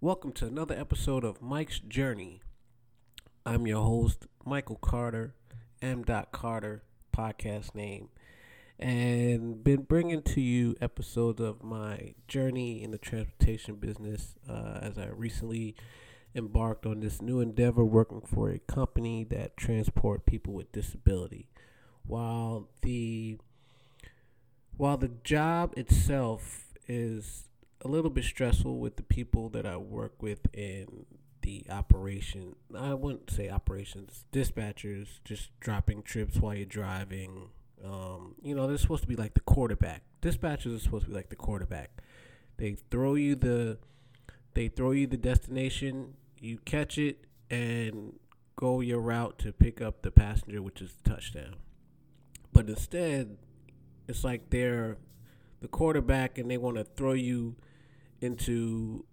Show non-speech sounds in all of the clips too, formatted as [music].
Welcome to another episode of Mike's Journey. I'm your host, Michael Carter, M. Carter, podcast name, and been bringing to you episodes of my journey in the transportation business uh, as I recently embarked on this new endeavor working for a company that transport people with disability. While the while the job itself is a little bit stressful with the people that I work with in the operation. I wouldn't say operations, dispatchers, just dropping trips while you're driving. Um, you know, they're supposed to be like the quarterback. Dispatchers are supposed to be like the quarterback. They throw you the they throw you the destination, you catch it and go your route to pick up the passenger, which is the touchdown. But instead, it's like they're the quarterback and they want to throw you into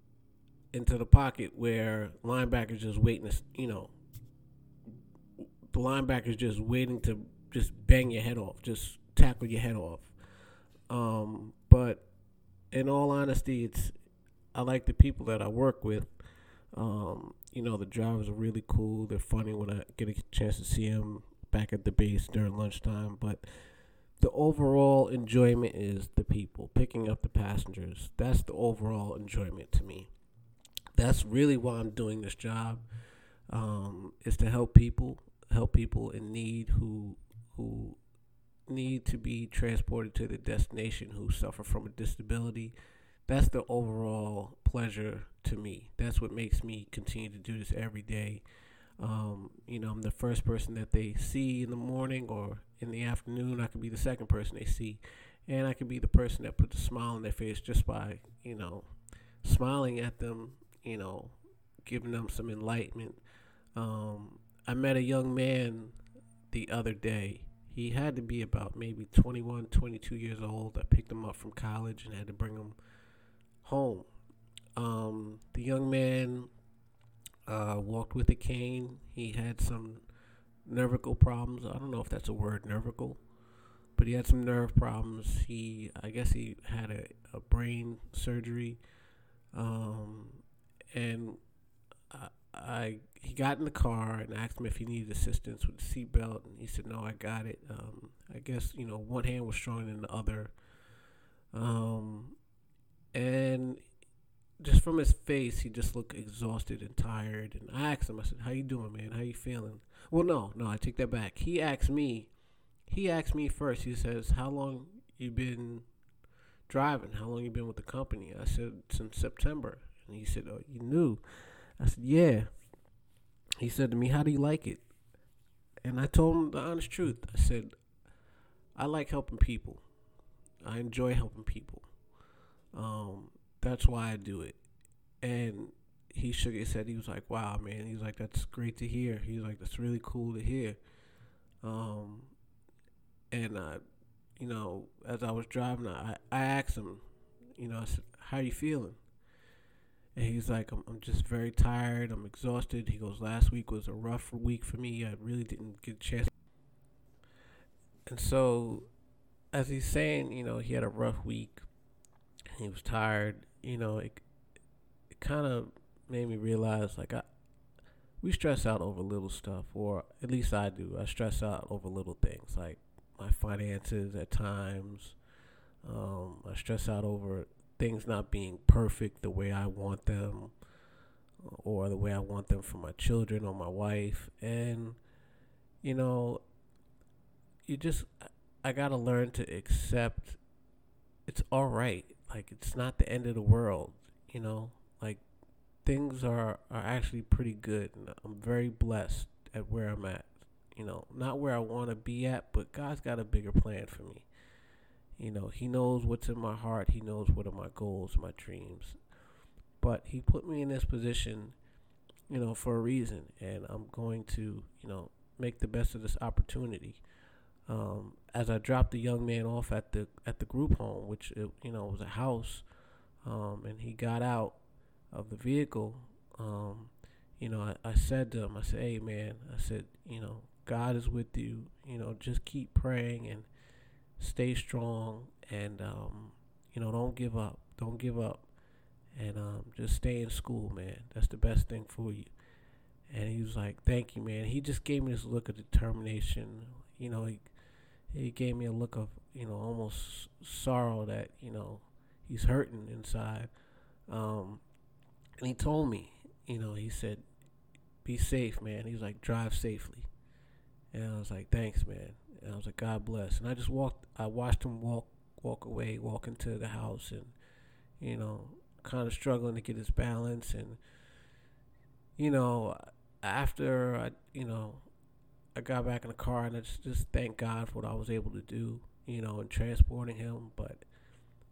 into the pocket where linebackers just waiting to you know the linebackers just waiting to just bang your head off, just tackle your head off. Um, but in all honesty, it's I like the people that I work with. Um, you know, the drivers are really cool. They're funny when I get a chance to see them back at the base during lunchtime. But the overall enjoyment is the people picking up the passengers. That's the overall enjoyment to me. That's really why I'm doing this job. Um, is to help people, help people in need who who need to be transported to the destination who suffer from a disability. That's the overall pleasure to me. That's what makes me continue to do this every day. Um, you know, I'm the first person that they see in the morning or in the afternoon. I could be the second person they see. And I could be the person that puts a smile on their face just by, you know, smiling at them, you know, giving them some enlightenment. Um, I met a young man the other day. He had to be about maybe 21, 22 years old. I picked him up from college and had to bring him home. Um, the young man uh, walked with a cane. He had some nervical problems. I don't know if that's a word, nervical, but he had some nerve problems. He, I guess, he had a, a brain surgery, um, and I, I, he got in the car and asked him if he needed assistance with the seatbelt, and he said, "No, I got it." Um, I guess you know one hand was stronger than the other, um, and just from his face, he just looked exhausted and tired. And I asked him, I said, "How you doing, man? How you feeling?" Well, no, no, I take that back. He asked me. He asked me first. He says, "How long you been driving? How long you been with the company?" I said, "Since September." And he said, "Oh, you knew?" I said, "Yeah." He said to me, "How do you like it?" And I told him the honest truth. I said, "I like helping people. I enjoy helping people." Um, that's why I do it. And he shook his head. He was like, "Wow, man." He's like, "That's great to hear." He's like, "That's really cool to hear." Um, and I, you know, as I was driving, I I asked him, you know, I said, "How you feeling?" And he's like, I'm, I'm just very tired. I'm exhausted. He goes, Last week was a rough week for me. I really didn't get a chance. And so, as he's saying, you know, he had a rough week. He was tired. You know, it, it kind of made me realize, like, I, we stress out over little stuff, or at least I do. I stress out over little things, like my finances at times. Um, I stress out over things not being perfect the way I want them or the way I want them for my children or my wife. And, you know, you just, I got to learn to accept it's all right. Like, it's not the end of the world, you know? Like, things are, are actually pretty good. I'm very blessed at where I'm at. You know, not where I want to be at, but God's got a bigger plan for me. You know, he knows what's in my heart. He knows what are my goals, my dreams. But he put me in this position, you know, for a reason, and I'm going to, you know, make the best of this opportunity. Um, as I dropped the young man off at the at the group home, which it, you know was a house, um, and he got out of the vehicle. Um, you know, I, I said to him, I said, "Hey, man," I said, "You know, God is with you. You know, just keep praying and." stay strong and um, you know don't give up don't give up and um, just stay in school, man. That's the best thing for you." And he was like, "Thank you, man." He just gave me this look of determination. You know, he he gave me a look of you know almost sorrow that you know he's hurting inside. Um, and he told me, you know, he said, "Be safe, man." He was like, "Drive safely," and I was like, "Thanks, man." And I was like, "God bless." And I just walked. I watched him walk walk away, walk into the house, and you know, kind of struggling to get his balance. And you know, after I, you know, I got back in the car and I just, just thank God for what I was able to do, you know, in transporting him. But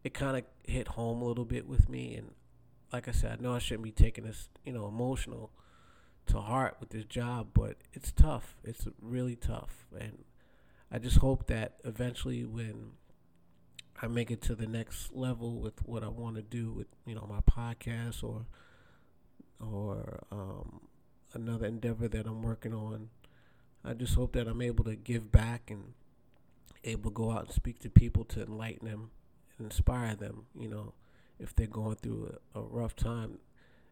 it kind of hit home a little bit with me. And like I said, I know I shouldn't be taking this, you know, emotional to heart with this job, but it's tough. It's really tough. And I just hope that eventually when I make it to the next level with what I want to do with, you know, my podcast or, or, um, another endeavor that I'm working on I just hope that I'm able to give back and able to go out and speak to people to enlighten them and inspire them. You know, if they're going through a, a rough time,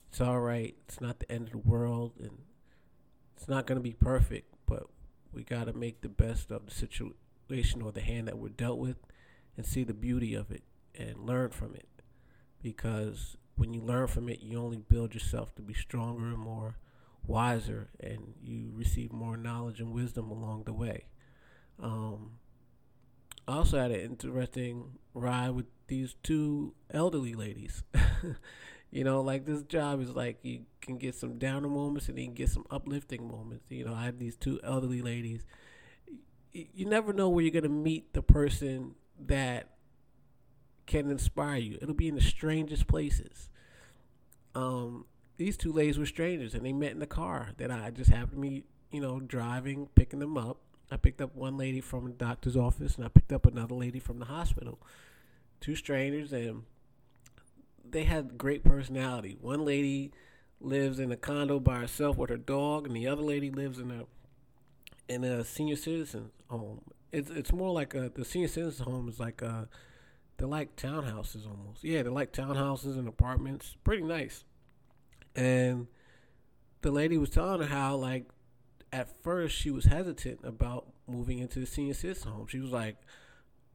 it's all right. It's not the end of the world, and it's not going to be perfect, but we got to make the best of the situation or the hand that we're dealt with and see the beauty of it and learn from it. Because when you learn from it, you only build yourself to be stronger and more wiser and you receive more knowledge and wisdom along the way. Um, I also had an interesting ride with these two elderly ladies. [laughs] you know, like this job is like you can get some downer moments and you can get some uplifting moments. You know, I had these two elderly ladies. You never know where you're going to meet the person that can inspire you. It'll be in the strangest places. Um, these two ladies were strangers and they met in the car that I just happened to be, you know, driving, picking them up. I picked up one lady from a doctor's office and I picked up another lady from the hospital. Two strangers and they had great personality. One lady lives in a condo by herself with her dog and the other lady lives in a in a senior citizen home. It's it's more like a the senior citizen home is like a they're like townhouses almost. Yeah, they're like townhouses and apartments. Pretty nice. And the lady was telling her how, like, at first she was hesitant about moving into the senior citizen home. She was like,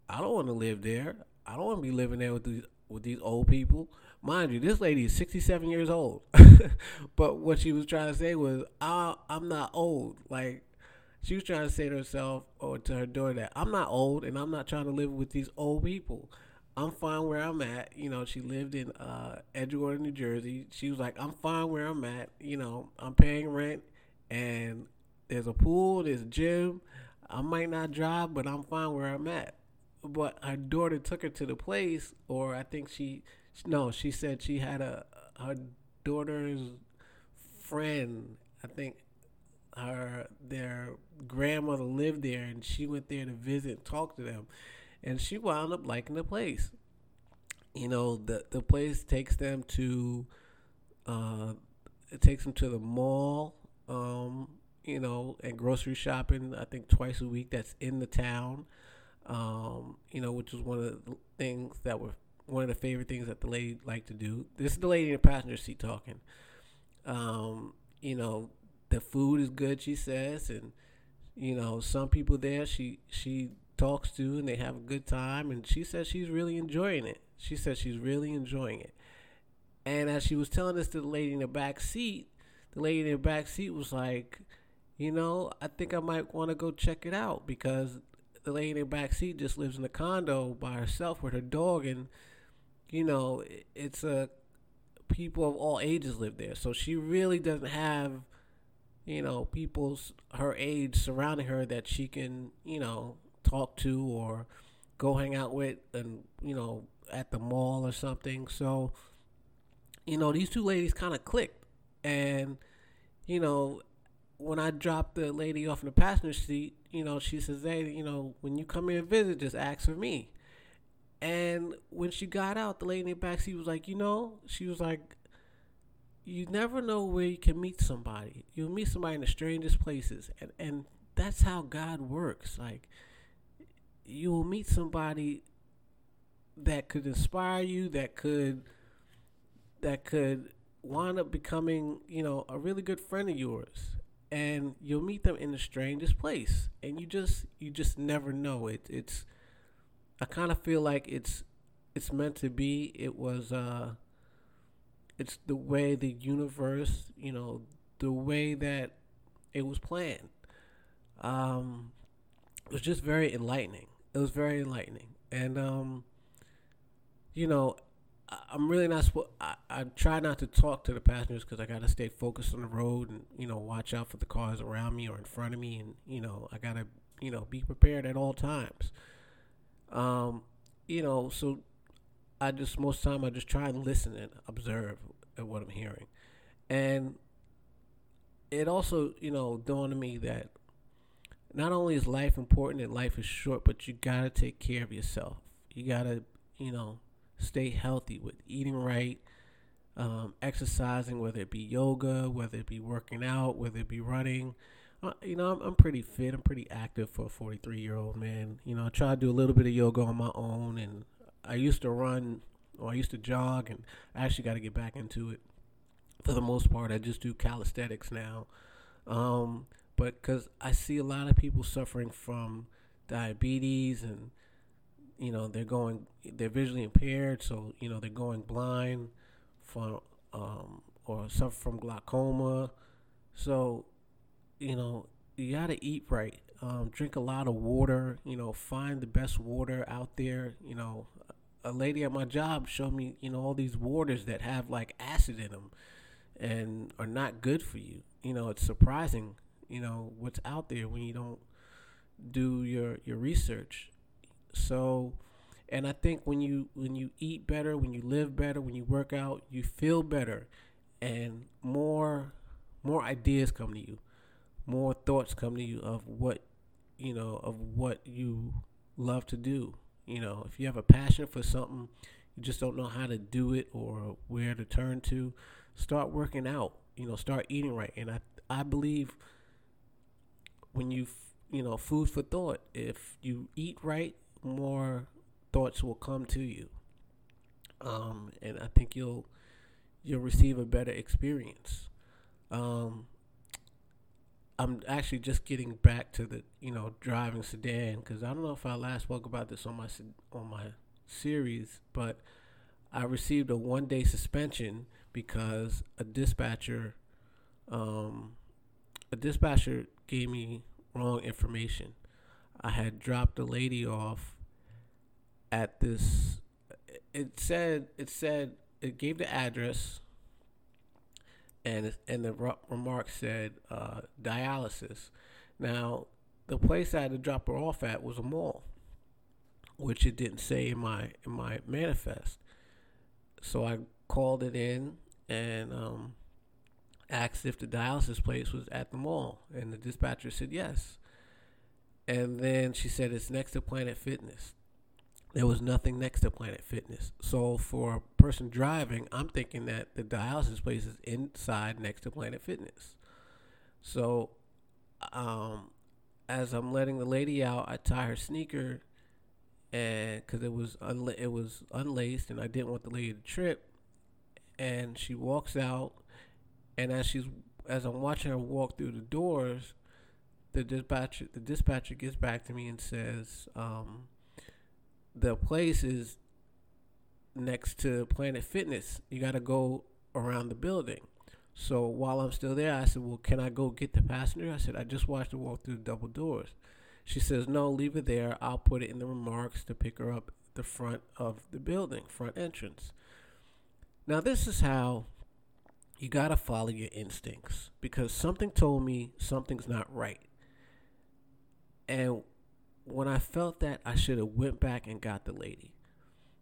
I don't want to live there. I don't want to be living there with these with these old people. Mind you, this lady is 67 years old. [laughs] but what she was trying to say was, I, I'm not old. Like, she was trying to say to herself or to her daughter that I'm not old and I'm not trying to live with these old people. I'm fine where I'm at. You know, she lived in uh, Edgewater, New Jersey. She was like, I'm fine where I'm at. You know, I'm paying rent and there's a pool, there's a gym. I might not drive, but I'm fine where I'm at. But her daughter took her to the place, or I think she, no, she said she had a, her daughter's friend, I think her, their grandmother lived there and she went there to visit talk to them and she wound up liking the place. You know, the the place takes them to, uh, it takes them to the mall, um, you know, and grocery shopping. I think twice a week. That's in the town, um, you know, which was one of the things that were one of the favorite things that the lady liked to do. This is the lady in the passenger seat talking. Um, you know, the food is good, she says, and you know, some people there she she talks to and they have a good time and she says she's really enjoying it. She says she's really enjoying it. And as she was telling this to the lady in the back seat, the lady in the back seat was like, you know, I think I might want to go check it out because the lady in the back seat just lives in a condo by herself with her dog and you know, it's a people of all ages live there. So she really doesn't have you know, people's her age surrounding her that she can, you know, talk to or go hang out with and you know at the mall or something so you know these two ladies kind of clicked and you know when i dropped the lady off in the passenger seat you know she says hey you know when you come here and visit just ask for me. And when she got out the lady in the back seat was like you know she was like you never know where you can meet somebody. You'll meet somebody in the strangest places. And and that's how god works. Like you will meet somebody that could inspire you, that could that could wind up becoming, you know, a really good friend of yours. And you'll meet them in the strangest place, and you just you just never know. It it's I kind of feel like it's it's meant to be. It was uh it's the way the universe, you know, the way that it was planned. Um it was just very enlightening. It was very enlightening. And um you know, I'm really not. Spo- I, I try not to talk to the passengers because I gotta stay focused on the road and you know watch out for the cars around me or in front of me, and you know I gotta you know be prepared at all times. Um, you know, so I just most time I just try and listen and observe at what I'm hearing, and it also you know dawned on me that not only is life important and life is short, but you gotta take care of yourself. You gotta you know stay healthy with eating right, um, exercising, whether it be yoga, whether it be working out, whether it be running. Uh, you know, I'm, I'm pretty fit. I'm pretty active for a 43 year old man. You know, I try to do a little bit of yoga on my own, and I used to run or I used to jog, and I actually got to get back into it. For the most part, I just do calisthenics now. Um, but because I see a lot of people suffering from diabetes and you know they're going they're visually impaired so you know they're going blind from um, or suffer from glaucoma. So you know you got to eat right. Um, drink a lot of water you know find the best water out there. You know a lady at my job showed me you know all these waters that have like acid in them and are not good for you. You know it's surprising you know what's out there when you don't do your your research so, and I think when you when you eat better, when you live better, when you work out, you feel better, and more more ideas come to you, more thoughts come to you of what you know of what you love to do. You know, if you have a passion for something, you just don't know how to do it or where to turn to, start working out. You know, start eating right. And I I believe when you you know food for thought. If you eat right, more thoughts will come to you, um, and I think you'll you'll receive a better experience. Um, I'm actually just getting back to the you know driving sedan because I don't know if I last spoke about this on my on my series, but I received a one day suspension because a dispatcher um, a dispatcher gave me wrong information. I had dropped a lady off at this. It said it said it gave the address, and and the remark said uh, dialysis. Now, the place I had to drop her off at was a mall, which it didn't say in my in my manifest. So I called it in and um, asked if the dialysis place was at the mall, and the dispatcher said yes. And then she said it's next to Planet Fitness there was nothing next to Planet Fitness. So for a person driving, I'm thinking that the dialysis place is inside next to Planet Fitness. So um, as I'm letting the lady out, I tie her sneaker, and because it was unla- it was unlaced, and I didn't want the lady to trip. And she walks out, and as she's as I'm watching her walk through the doors, the dispatcher the dispatcher gets back to me and says. Um, the place is next to Planet Fitness. You got to go around the building. So while I'm still there, I said, Well, can I go get the passenger? I said, I just watched her walk through the double doors. She says, No, leave it there. I'll put it in the remarks to pick her up the front of the building, front entrance. Now, this is how you got to follow your instincts because something told me something's not right. And when I felt that, I should have went back and got the lady.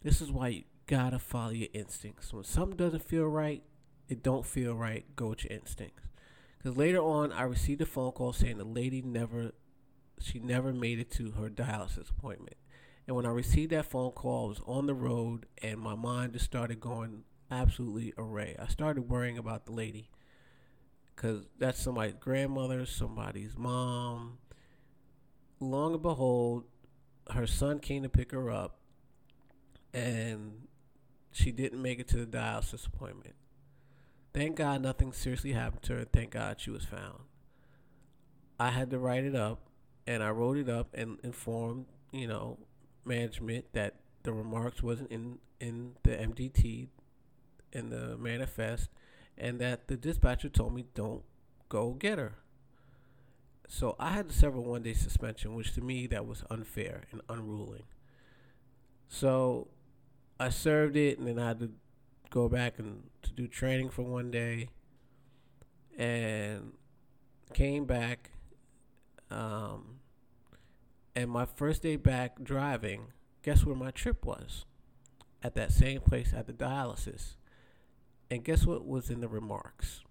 This is why you gotta follow your instincts. When something doesn't feel right, it don't feel right. Go with your instincts. Because later on, I received a phone call saying the lady never, she never made it to her dialysis appointment. And when I received that phone call, I was on the road, and my mind just started going absolutely array. I started worrying about the lady because that's somebody's grandmother, somebody's mom, long and behold, her son came to pick her up, and she didn't make it to the dialysis appointment. Thank God nothing seriously happened to her. Thank God she was found. I had to write it up, and I wrote it up and informed, you know, management that the remarks wasn't in in the MDT, in the manifest, and that the dispatcher told me don't go get her. So I had several one day suspension, which to me that was unfair and unruling. So I served it, and then I had to go back and to do training for one day, and came back. Um, and my first day back driving, guess where my trip was? At that same place at the dialysis. And guess what was in the remarks?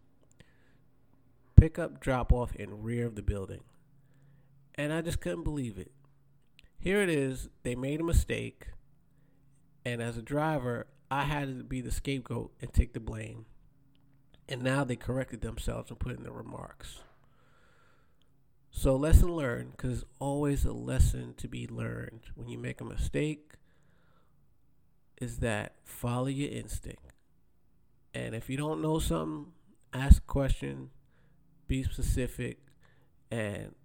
Pick up, drop off in rear of the building. And I just couldn't believe it. Here it is, they made a mistake. And as a driver, I had to be the scapegoat and take the blame. And now they corrected themselves and put in the remarks. So, lesson learned, because always a lesson to be learned when you make a mistake, is that follow your instinct. And if you don't know something, ask a question, be specific, and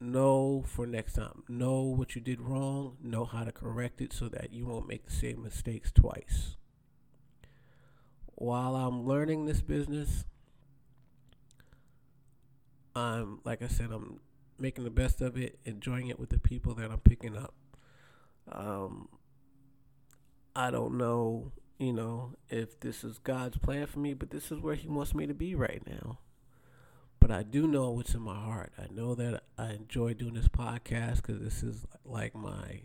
know for next time. Know what you did wrong, know how to correct it so that you won't make the same mistakes twice. While I'm learning this business, I'm like I said, I'm making the best of it, enjoying it with the people that I'm picking up. Um, I don't know, you know, if this is God's plan for me, but this is where He wants me to be right now. But I do know what's in my heart. I know that I enjoy doing this podcast because this is like my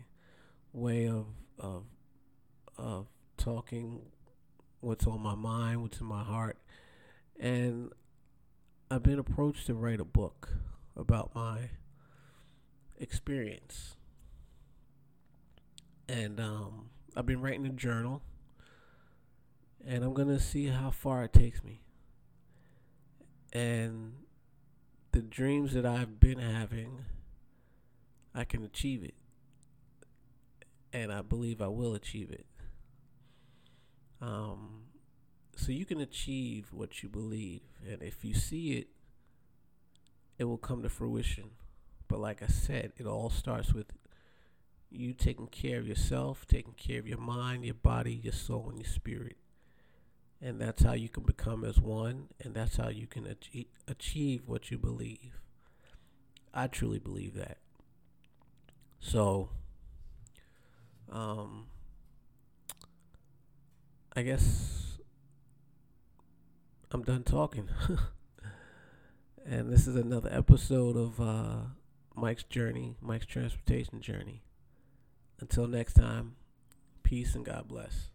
way of of of talking what's on my mind, what's in my heart, and I've been approached to write a book about my experience. And um, I've been writing a journal. And I'm to see how far it takes me. And the dreams that I've been having, I can achieve it. And I believe I will achieve it. Um, so you can achieve what you believe and if you see it it will come to fruition but like i said it all starts with you taking care of yourself taking care of your mind your body your soul and your spirit and that's how you can become as one and that's how you can achieve, achieve what you believe i truly believe that so um i guess I'm done talking. [laughs] and this is another episode of uh, Mike's Journey, Mike's Transportation Journey. Until next time, peace and God bless.